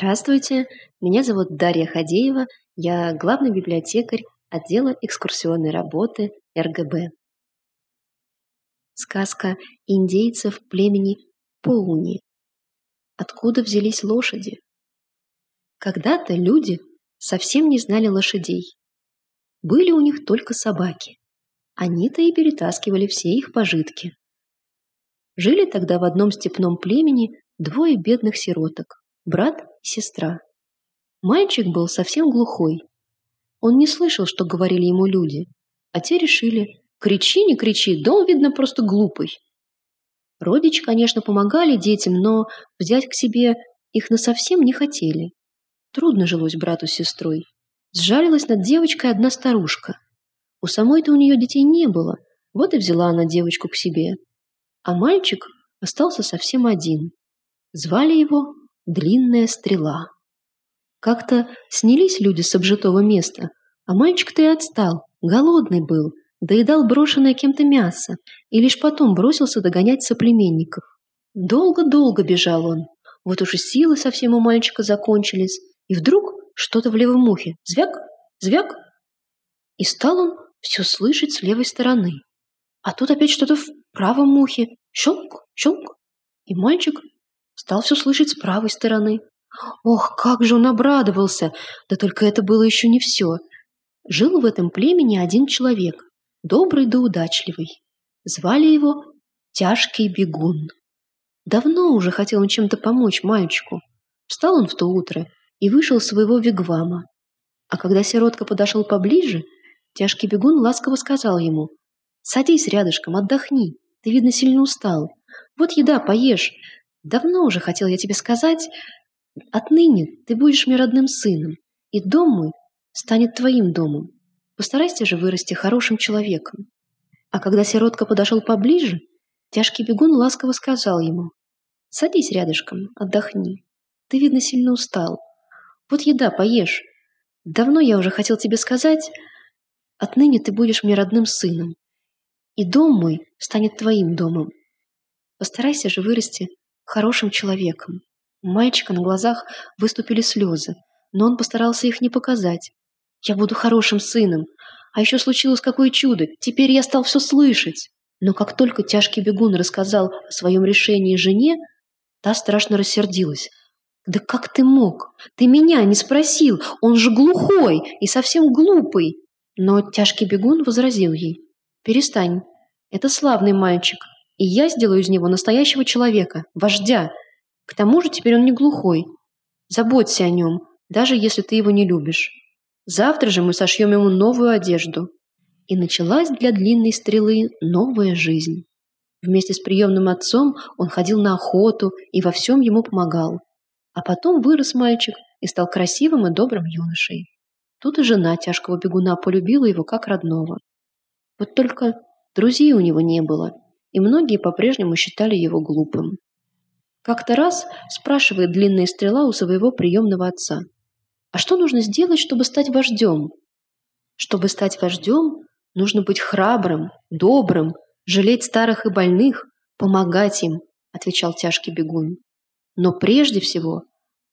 Здравствуйте, меня зовут Дарья Хадеева, я главный библиотекарь отдела экскурсионной работы РГБ. Сказка индейцев племени Поуни. Откуда взялись лошади? Когда-то люди совсем не знали лошадей. Были у них только собаки. Они-то и перетаскивали все их пожитки. Жили тогда в одном степном племени двое бедных сироток – брат сестра. Мальчик был совсем глухой. Он не слышал, что говорили ему люди, а те решили «кричи, не кричи, да он, видно, просто глупый». Родичи, конечно, помогали детям, но взять к себе их насовсем не хотели. Трудно жилось брату с сестрой. Сжалилась над девочкой одна старушка. У самой-то у нее детей не было, вот и взяла она девочку к себе а мальчик остался совсем один. Звали его Длинная Стрела. Как-то снялись люди с обжитого места, а мальчик-то и отстал, голодный был, доедал брошенное кем-то мясо и лишь потом бросился догонять соплеменников. Долго-долго бежал он, вот уж и силы совсем у мальчика закончились, и вдруг что-то в левом ухе. Звяк, звяк. И стал он все слышать с левой стороны. А тут опять что-то в правом ухе. Щелк, щелк. И мальчик стал все слышать с правой стороны. Ох, как же он обрадовался! Да только это было еще не все. Жил в этом племени один человек, добрый да удачливый. Звали его Тяжкий Бегун. Давно уже хотел он чем-то помочь мальчику. Встал он в то утро и вышел из своего вигвама. А когда сиротка подошел поближе, Тяжкий Бегун ласково сказал ему, «Садись рядышком, отдохни». Ты, видно, сильно устал. Вот еда, поешь. Давно уже хотел я тебе сказать. Отныне ты будешь мне родным сыном, и дом мой станет твоим домом. Постарайся же вырасти хорошим человеком. А когда сиротка подошел поближе, тяжкий бегун ласково сказал ему, «Садись рядышком, отдохни. Ты, видно, сильно устал. Вот еда, поешь. Давно я уже хотел тебе сказать, отныне ты будешь мне родным сыном, и дом мой станет твоим домом. Постарайся же вырасти хорошим человеком. У мальчика на глазах выступили слезы, но он постарался их не показать. Я буду хорошим сыном. А еще случилось какое чудо. Теперь я стал все слышать. Но как только тяжкий бегун рассказал о своем решении жене, та страшно рассердилась. «Да как ты мог? Ты меня не спросил. Он же глухой и совсем глупый». Но тяжкий бегун возразил ей. Перестань. Это славный мальчик, и я сделаю из него настоящего человека, вождя. К тому же теперь он не глухой. Заботься о нем, даже если ты его не любишь. Завтра же мы сошьем ему новую одежду. И началась для длинной стрелы новая жизнь. Вместе с приемным отцом он ходил на охоту и во всем ему помогал. А потом вырос мальчик и стал красивым и добрым юношей. Тут и жена тяжкого бегуна полюбила его как родного. Вот только друзей у него не было, и многие по-прежнему считали его глупым. Как-то раз спрашивает длинная стрела у своего приемного отца. А что нужно сделать, чтобы стать вождем? Чтобы стать вождем, нужно быть храбрым, добрым, жалеть старых и больных, помогать им, отвечал тяжкий бегун. Но прежде всего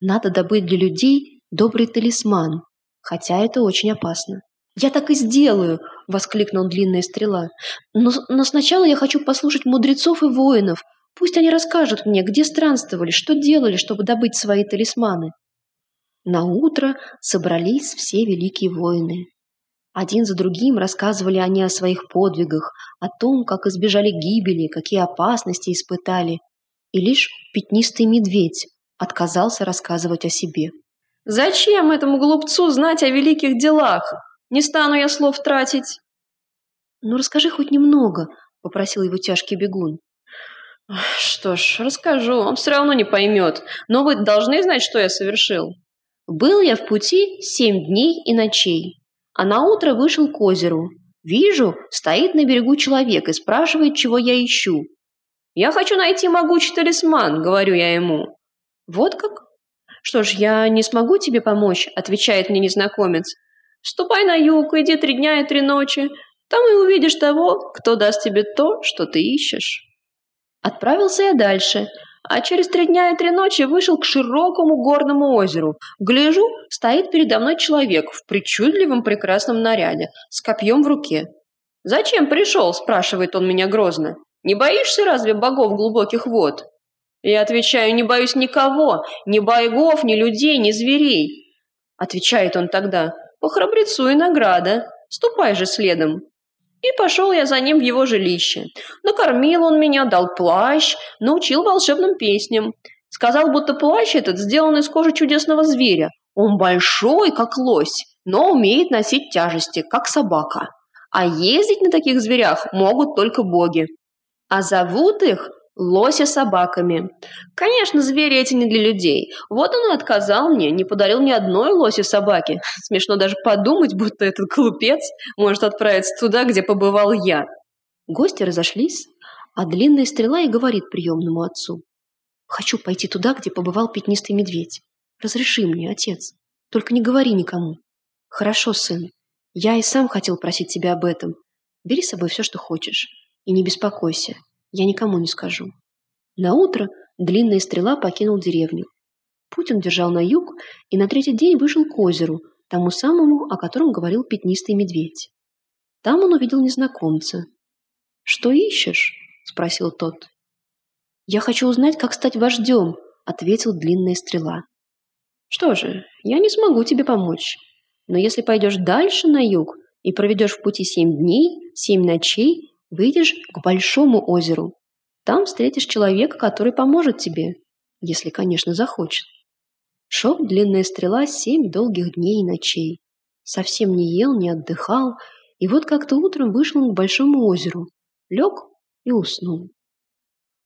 надо добыть для людей добрый талисман, хотя это очень опасно. «Я так и сделаю!» — воскликнул длинная стрела. Но, «Но сначала я хочу послушать мудрецов и воинов. Пусть они расскажут мне, где странствовали, что делали, чтобы добыть свои талисманы». На утро собрались все великие воины. Один за другим рассказывали они о своих подвигах, о том, как избежали гибели, какие опасности испытали. И лишь пятнистый медведь отказался рассказывать о себе. «Зачем этому глупцу знать о великих делах?» Не стану я слов тратить. Ну, расскажи хоть немного, попросил его тяжкий бегун. Что ж, расскажу, он все равно не поймет. Но вы должны знать, что я совершил. Был я в пути семь дней и ночей, а на утро вышел к озеру. Вижу, стоит на берегу человек и спрашивает, чего я ищу. «Я хочу найти могучий талисман», — говорю я ему. «Вот как?» «Что ж, я не смогу тебе помочь», — отвечает мне незнакомец. Ступай на юг, иди три дня и три ночи. Там и увидишь того, кто даст тебе то, что ты ищешь. Отправился я дальше, а через три дня и три ночи вышел к широкому горному озеру. Гляжу, стоит передо мной человек в причудливом прекрасном наряде, с копьем в руке. «Зачем пришел?» – спрашивает он меня грозно. «Не боишься разве богов глубоких вод?» Я отвечаю, не боюсь никого, ни богов, ни людей, ни зверей. Отвечает он тогда, по храбрецу и награда, ступай же следом. И пошел я за ним в его жилище. Накормил он меня, дал плащ, научил волшебным песням. Сказал, будто плащ этот сделан из кожи чудесного зверя. Он большой, как лось, но умеет носить тяжести, как собака. А ездить на таких зверях могут только боги. А зовут их лося собаками. Конечно, звери эти не для людей. Вот он и отказал мне, не подарил ни одной лоси собаки. Смешно даже подумать, будто этот глупец может отправиться туда, где побывал я. Гости разошлись, а длинная стрела и говорит приемному отцу. «Хочу пойти туда, где побывал пятнистый медведь. Разреши мне, отец. Только не говори никому». «Хорошо, сын. Я и сам хотел просить тебя об этом. Бери с собой все, что хочешь. И не беспокойся. Я никому не скажу. На утро длинная стрела покинул деревню. Путь он держал на юг и на третий день вышел к озеру, тому самому, о котором говорил пятнистый медведь. Там он увидел незнакомца. «Что ищешь?» – спросил тот. «Я хочу узнать, как стать вождем», – ответил длинная стрела. «Что же, я не смогу тебе помочь. Но если пойдешь дальше на юг и проведешь в пути семь дней, семь ночей Выйдешь к большому озеру. Там встретишь человека, который поможет тебе, если, конечно, захочет. Шел длинная стрела семь долгих дней и ночей. Совсем не ел, не отдыхал, и вот как-то утром вышел он к большому озеру, лег и уснул.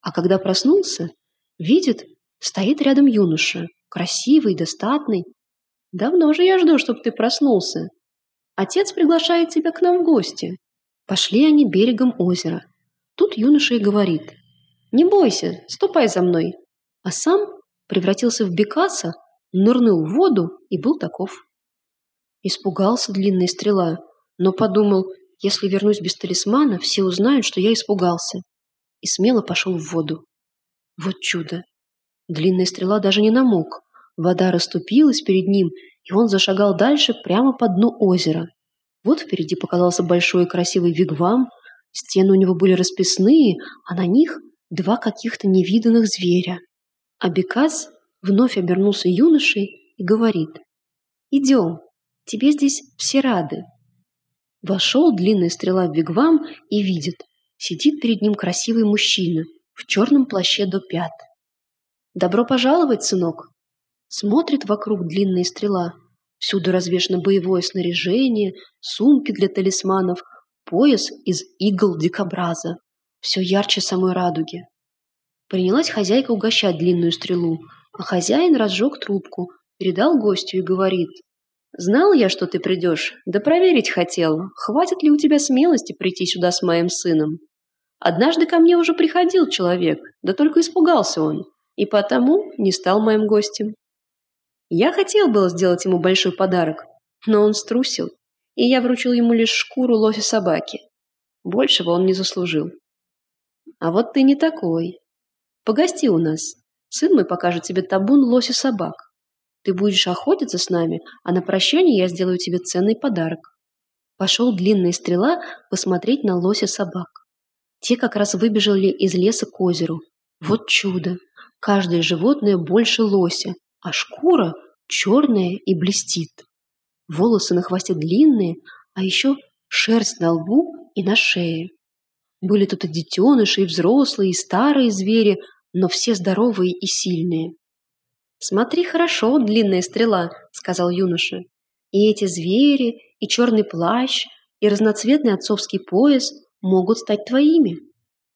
А когда проснулся, видит, стоит рядом юноша, красивый, достатный. Давно же я жду, чтобы ты проснулся. Отец приглашает тебя к нам в гости. Пошли они берегом озера. Тут юноша и говорит. «Не бойся, ступай за мной». А сам превратился в бекаса, нырнул в воду и был таков. Испугался длинная стрела, но подумал, если вернусь без талисмана, все узнают, что я испугался. И смело пошел в воду. Вот чудо! Длинная стрела даже не намок. Вода расступилась перед ним, и он зашагал дальше прямо по дну озера. Вот впереди показался большой и красивый вигвам, стены у него были расписные, а на них два каких-то невиданных зверя. А Бекас вновь обернулся юношей и говорит, «Идем, тебе здесь все рады». Вошел длинная стрела в вигвам и видит, сидит перед ним красивый мужчина в черном плаще до пят. «Добро пожаловать, сынок!» Смотрит вокруг длинная стрела – Всюду развешено боевое снаряжение, сумки для талисманов, пояс из игл дикобраза. Все ярче самой радуги. Принялась хозяйка угощать длинную стрелу, а хозяин разжег трубку, передал гостю и говорит. «Знал я, что ты придешь, да проверить хотел, хватит ли у тебя смелости прийти сюда с моим сыном. Однажды ко мне уже приходил человек, да только испугался он, и потому не стал моим гостем. Я хотел было сделать ему большой подарок, но он струсил, и я вручил ему лишь шкуру лося собаки. Большего он не заслужил. А вот ты не такой. Погости у нас. Сын мой покажет тебе табун лося собак. Ты будешь охотиться с нами, а на прощание я сделаю тебе ценный подарок. Пошел длинная стрела посмотреть на лося собак. Те как раз выбежали из леса к озеру. Вот чудо! Каждое животное больше лося, а шкура черная и блестит. Волосы на хвосте длинные, а еще шерсть на лбу и на шее. Были тут и детеныши, и взрослые, и старые звери, но все здоровые и сильные. «Смотри хорошо, длинная стрела», — сказал юноша. «И эти звери, и черный плащ, и разноцветный отцовский пояс могут стать твоими.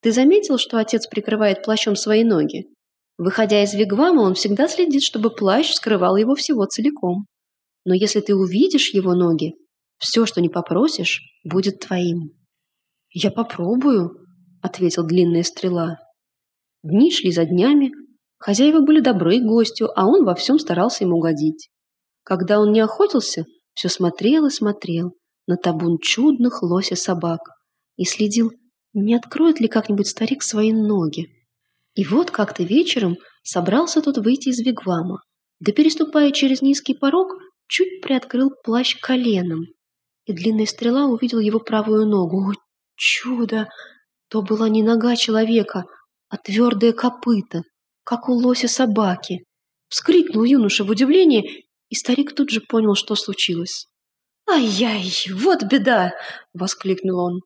Ты заметил, что отец прикрывает плащом свои ноги? Выходя из вигвама, он всегда следит, чтобы плащ скрывал его всего целиком. Но если ты увидишь его ноги, все, что не попросишь, будет твоим. «Я попробую», — ответил длинная стрела. Дни шли за днями, хозяева были добры к гостю, а он во всем старался им угодить. Когда он не охотился, все смотрел и смотрел на табун чудных лося собак и следил, не откроет ли как-нибудь старик свои ноги. И вот как-то вечером собрался тот выйти из вигвама, да переступая через низкий порог, чуть приоткрыл плащ коленом, и длинная стрела увидел его правую ногу. О, чудо! То была не нога человека, а твердое копыто, как у лося собаки. Вскрикнул юноша в удивлении, и старик тут же понял, что случилось. «Ай-яй, вот беда!» — воскликнул он.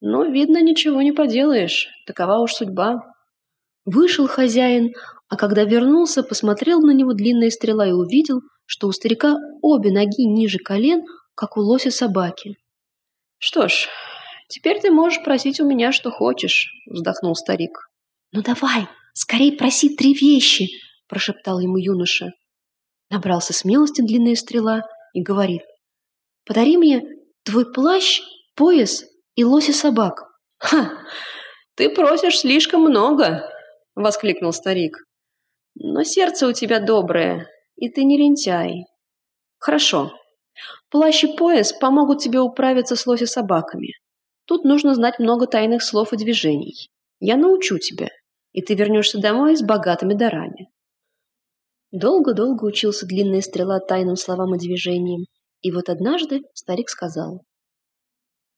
«Ну, видно, ничего не поделаешь, такова уж судьба». Вышел хозяин, а когда вернулся, посмотрел на него длинная стрела и увидел, что у старика обе ноги ниже колен, как у лося собаки. «Что ж, теперь ты можешь просить у меня, что хочешь», — вздохнул старик. «Ну давай, скорей проси три вещи», — прошептал ему юноша. Набрался смелости длинная стрела и говорит. «Подари мне твой плащ, пояс и лося собак». «Ха! Ты просишь слишком много!» — воскликнул старик. «Но сердце у тебя доброе, и ты не лентяй. Хорошо. Плащ и пояс помогут тебе управиться с лося собаками. Тут нужно знать много тайных слов и движений. Я научу тебя, и ты вернешься домой с богатыми дарами. Долго-долго учился длинная стрела тайным словам и движениям, и вот однажды старик сказал,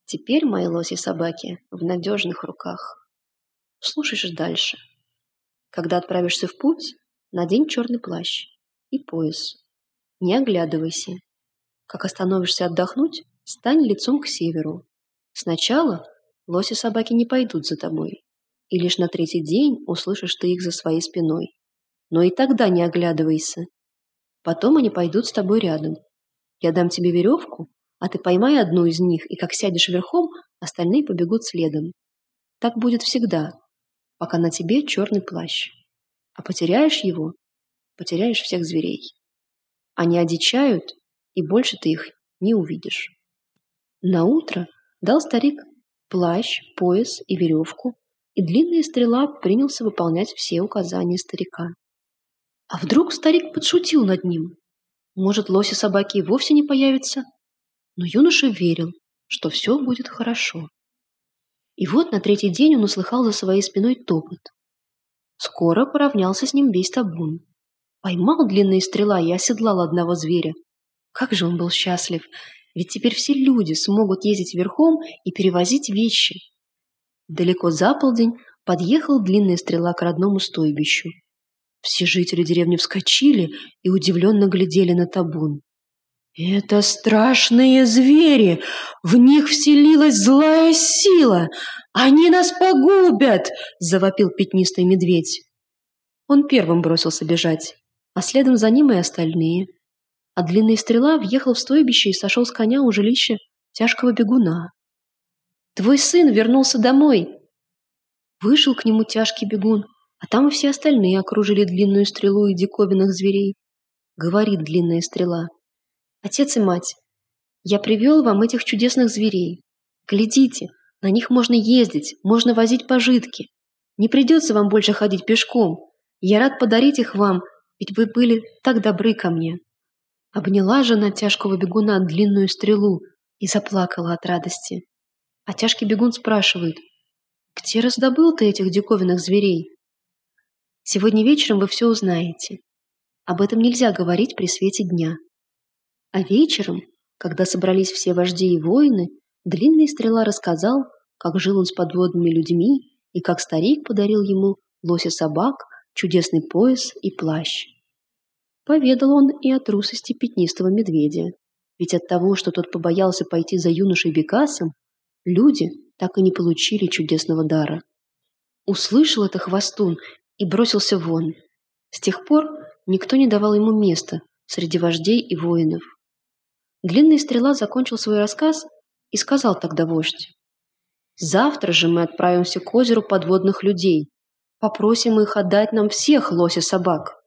«Теперь мои лоси-собаки в надежных руках. Слушай же дальше. Когда отправишься в путь, надень черный плащ и пояс. Не оглядывайся. Как остановишься отдохнуть, стань лицом к северу. Сначала лоси-собаки не пойдут за тобой, и лишь на третий день услышишь ты их за своей спиной. Но и тогда не оглядывайся. Потом они пойдут с тобой рядом. Я дам тебе веревку, а ты поймай одну из них, и как сядешь верхом, остальные побегут следом. Так будет всегда, пока на тебе черный плащ. А потеряешь его, потеряешь всех зверей. Они одичают, и больше ты их не увидишь. На утро дал старик плащ, пояс и веревку, и длинная стрела принялся выполнять все указания старика. А вдруг старик подшутил над ним? Может, лоси собаки и вовсе не появятся? Но юноша верил, что все будет хорошо. И вот на третий день он услыхал за своей спиной топот. Скоро поравнялся с ним весь табун. Поймал длинные стрела и оседлал одного зверя. Как же он был счастлив, ведь теперь все люди смогут ездить верхом и перевозить вещи. Далеко за полдень подъехал длинная стрела к родному стойбищу. Все жители деревни вскочили и удивленно глядели на табун. «Это страшные звери! В них вселилась злая сила! Они нас погубят!» – завопил пятнистый медведь. Он первым бросился бежать а следом за ним и остальные. А длинная стрела въехал в стойбище и сошел с коня у жилища тяжкого бегуна. «Твой сын вернулся домой!» Вышел к нему тяжкий бегун, а там и все остальные окружили длинную стрелу и диковинных зверей. Говорит длинная стрела. «Отец и мать, я привел вам этих чудесных зверей. Глядите, на них можно ездить, можно возить пожитки. Не придется вам больше ходить пешком. Я рад подарить их вам ведь вы были так добры ко мне. Обняла жена тяжкого бегуна длинную стрелу и заплакала от радости. А тяжкий бегун спрашивает, «Где раздобыл ты этих диковинных зверей?» Сегодня вечером вы все узнаете. Об этом нельзя говорить при свете дня. А вечером, когда собрались все вожди и воины, длинная стрела рассказал, как жил он с подводными людьми и как старик подарил ему лося собак чудесный пояс и плащ. Поведал он и о трусости пятнистого медведя, ведь от того, что тот побоялся пойти за юношей Бекасом, люди так и не получили чудесного дара. Услышал это хвостун и бросился вон. С тех пор никто не давал ему места среди вождей и воинов. Длинная стрела закончил свой рассказ и сказал тогда вождь. «Завтра же мы отправимся к озеру подводных людей, Попросим их отдать нам всех лося собак.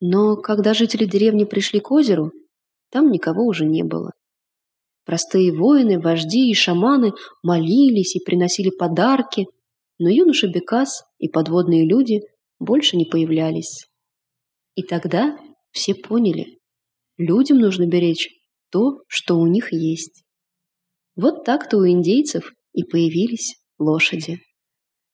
Но когда жители деревни пришли к озеру, там никого уже не было. Простые воины, вожди и шаманы молились и приносили подарки, но юноша Бекас и подводные люди больше не появлялись. И тогда все поняли, людям нужно беречь то, что у них есть. Вот так-то у индейцев и появились лошади.